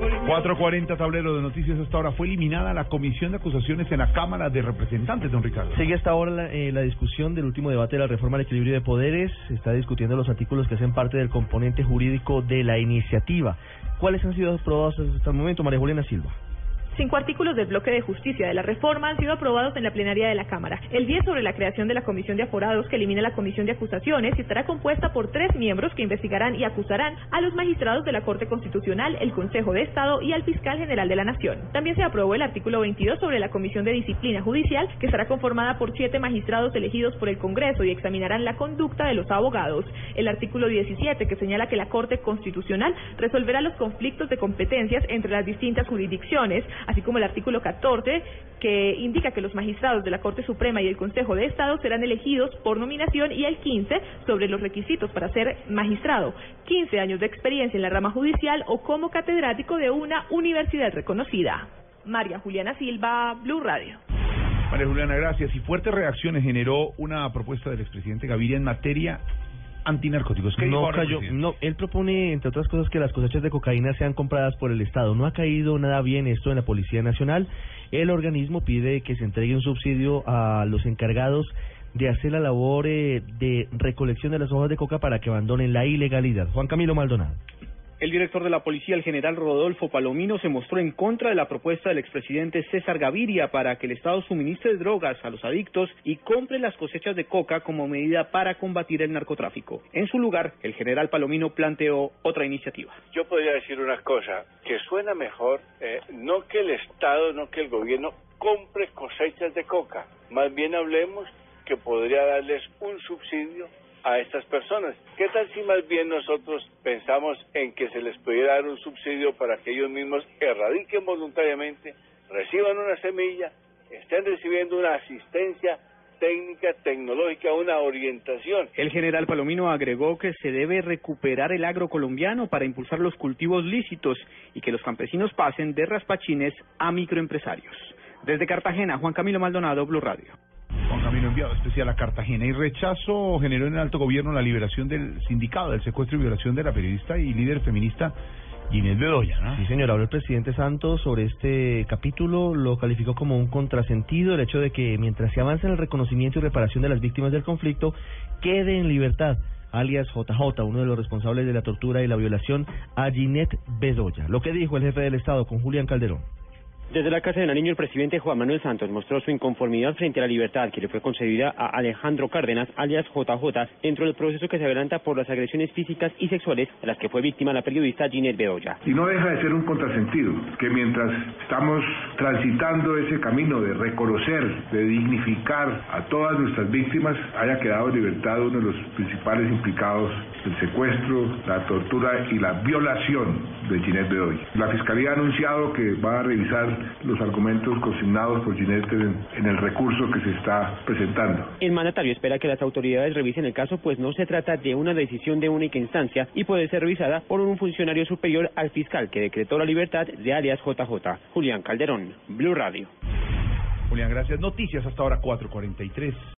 440 tablero de noticias hasta ahora. Fue eliminada la comisión de acusaciones en la Cámara de Representantes, don Ricardo. Sigue hasta ahora la, eh, la discusión del último debate de la reforma al equilibrio de poderes. Se está discutiendo los artículos que hacen parte del componente jurídico de la iniciativa. ¿Cuáles han sido aprobados hasta el momento, María Juliana Silva? Cinco artículos del bloque de justicia de la reforma han sido aprobados en la plenaria de la Cámara. El 10 sobre la creación de la Comisión de Aforados que elimina la Comisión de Acusaciones y estará compuesta por tres miembros que investigarán y acusarán a los magistrados de la Corte Constitucional, el Consejo de Estado y al Fiscal General de la Nación. También se aprobó el artículo 22 sobre la Comisión de Disciplina Judicial que estará conformada por siete magistrados elegidos por el Congreso y examinarán la conducta de los abogados. El artículo 17 que señala que la Corte Constitucional resolverá los conflictos de competencias entre las distintas jurisdicciones así como el artículo 14, que indica que los magistrados de la Corte Suprema y el Consejo de Estado serán elegidos por nominación, y el 15, sobre los requisitos para ser magistrado, 15 años de experiencia en la rama judicial o como catedrático de una universidad reconocida. María Juliana Silva, Blue Radio. María Juliana, gracias. Y fuertes reacciones generó una propuesta del expresidente Gaviria en materia antinarcóticos. ¿Qué dijo No cayó, no, él propone, entre otras cosas, que las cosechas de cocaína sean compradas por el Estado. No ha caído nada bien esto en la Policía Nacional. El organismo pide que se entregue un subsidio a los encargados de hacer la labor eh, de recolección de las hojas de coca para que abandonen la ilegalidad. Juan Camilo Maldonado. El director de la policía, el general Rodolfo Palomino, se mostró en contra de la propuesta del expresidente César Gaviria para que el Estado suministre drogas a los adictos y compre las cosechas de coca como medida para combatir el narcotráfico. En su lugar, el general Palomino planteó otra iniciativa. Yo podría decir una cosa, que suena mejor, eh, no que el Estado, no que el gobierno compre cosechas de coca, más bien hablemos que podría darles un subsidio a estas personas. ¿Qué tal si más bien nosotros pensamos en que se les pudiera dar un subsidio para que ellos mismos erradiquen voluntariamente, reciban una semilla, estén recibiendo una asistencia técnica, tecnológica, una orientación? El general Palomino agregó que se debe recuperar el agro colombiano para impulsar los cultivos lícitos y que los campesinos pasen de raspachines a microempresarios. Desde Cartagena, Juan Camilo Maldonado, Blue Radio. Juan Camilo enviado especial a Cartagena. Y rechazo generó en el alto gobierno la liberación del sindicado del secuestro y violación de la periodista y líder feminista Inés Bedoya. Sí, señor, habló el presidente Santos sobre este capítulo, lo calificó como un contrasentido el hecho de que mientras se avanza en el reconocimiento y reparación de las víctimas del conflicto, quede en libertad alias JJ, uno de los responsables de la tortura y la violación a Ginette Bedoya. Lo que dijo el jefe del Estado con Julián Calderón. Desde la Casa de Nariño, el presidente Juan Manuel Santos mostró su inconformidad frente a la libertad que le fue concedida a Alejandro Cárdenas, alias JJ, dentro del proceso que se adelanta por las agresiones físicas y sexuales de las que fue víctima la periodista Ginette Bedoya. Y no deja de ser un contrasentido que mientras estamos transitando ese camino de reconocer, de dignificar a todas nuestras víctimas, haya quedado en libertad uno de los principales implicados del secuestro, la tortura y la violación de Ginette Bedoya. La Fiscalía ha anunciado que va a revisar los argumentos consignados por Ginette en, en el recurso que se está presentando. El mandatario espera que las autoridades revisen el caso, pues no se trata de una decisión de única instancia y puede ser revisada por un funcionario superior al fiscal que decretó la libertad de alias JJ. Julián Calderón, Blue Radio. Julián, gracias. Noticias hasta ahora 443.